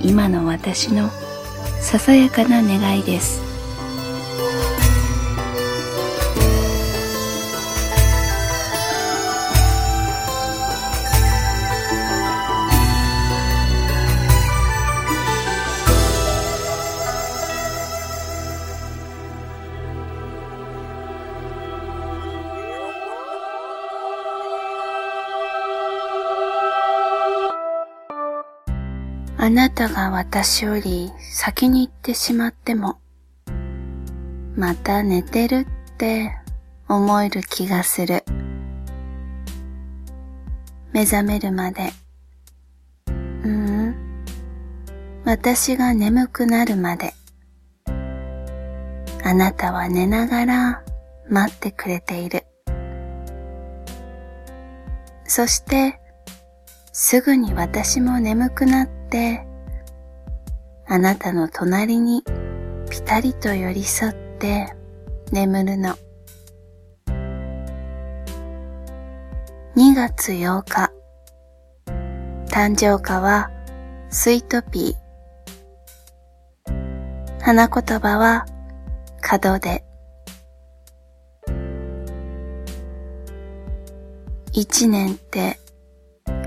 今の私のささやかな願いです。あなたが私より先に行ってしまっても、また寝てるって思える気がする。目覚めるまで。ううん。私が眠くなるまで。あなたは寝ながら待ってくれている。そして、すぐに私も眠くなって、あなたの隣にぴたりと寄り添って眠るの。2月8日、誕生花はスイートピー。花言葉は角で。一年って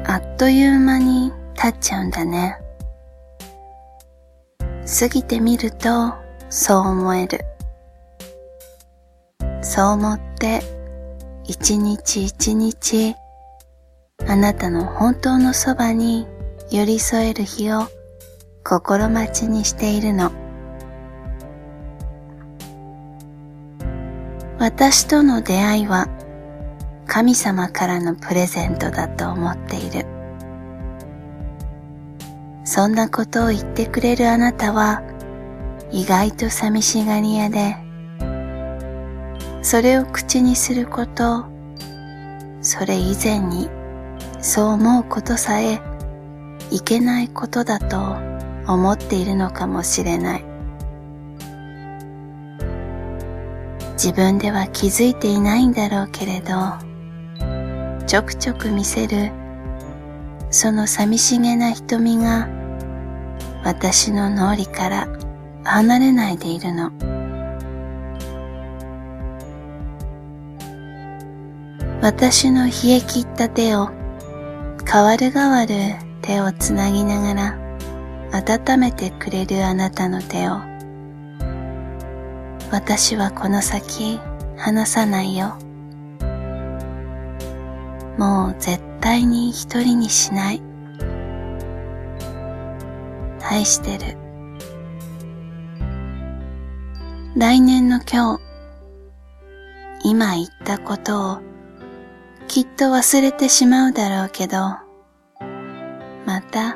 あっという間に経っちゃうんだね。過ぎてみるとそう思える。そう思って一日一日あなたの本当のそばに寄り添える日を心待ちにしているの。私との出会いは神様からのプレゼントだと思っている。そんなことを言ってくれるあなたは意外と寂しがり屋で、それを口にすること、それ以前にそう思うことさえいけないことだと思っているのかもしれない。自分では気づいていないんだろうけれど、ちょくちょく見せるその寂しげな瞳が私の脳裏から離れないでいるの私の冷え切った手を変わる変わる手をつなぎながら温めてくれるあなたの手を私はこの先離さないよ。もう絶対に一人にしない。愛してる。来年の今日、今言ったことをきっと忘れてしまうだろうけど、また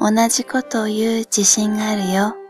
同じことを言う自信があるよ。